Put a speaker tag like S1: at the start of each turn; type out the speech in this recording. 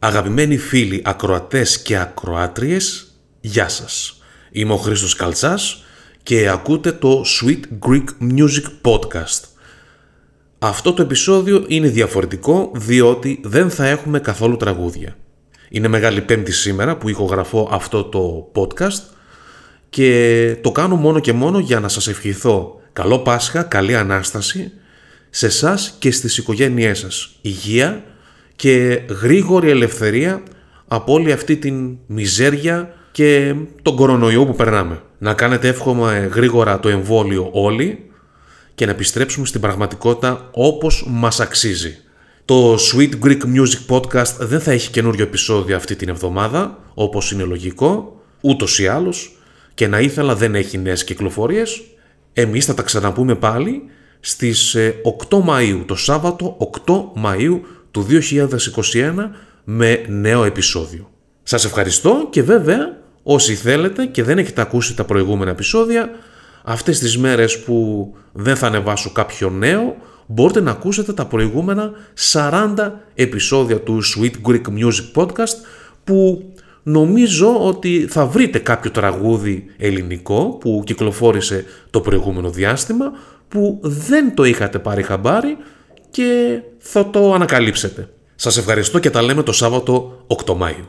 S1: Αγαπημένοι φίλοι ακροατές και ακροάτριες, γεια σας. Είμαι ο Χρήστος Καλτσάς και ακούτε το Sweet Greek Music Podcast. Αυτό το επεισόδιο είναι διαφορετικό διότι δεν θα έχουμε καθόλου τραγούδια. Είναι Μεγάλη Πέμπτη σήμερα που ηχογραφώ αυτό το podcast και το κάνω μόνο και μόνο για να σας ευχηθώ καλό Πάσχα, καλή Ανάσταση σε εσάς και στις οικογένειές σας. Υγεία και γρήγορη ελευθερία από όλη αυτή την μιζέρια και τον κορονοϊό που περνάμε. Να κάνετε εύχομαι γρήγορα το εμβόλιο όλοι και να επιστρέψουμε στην πραγματικότητα όπως μας αξίζει. Το Sweet Greek Music Podcast δεν θα έχει καινούριο επεισόδιο αυτή την εβδομάδα, όπως είναι λογικό, ούτως ή άλλως, και να ήθελα δεν έχει νέες κυκλοφορίες. Εμείς θα τα ξαναπούμε πάλι στις 8 ε, Μαΐου, το Σάββατο 8 Μαΐου του 2021 με νέο επεισόδιο. Σας ευχαριστώ και βέβαια όσοι θέλετε και δεν έχετε ακούσει τα προηγούμενα επεισόδια αυτές τις μέρες που δεν θα ανεβάσω κάποιο νέο μπορείτε να ακούσετε τα προηγούμενα 40 επεισόδια του Sweet Greek Music Podcast που νομίζω ότι θα βρείτε κάποιο τραγούδι ελληνικό που κυκλοφόρησε το προηγούμενο διάστημα που δεν το είχατε πάρει χαμπάρι και θα το ανακαλύψετε. Σας ευχαριστώ και τα λέμε το Σάββατο 8 Μάιου.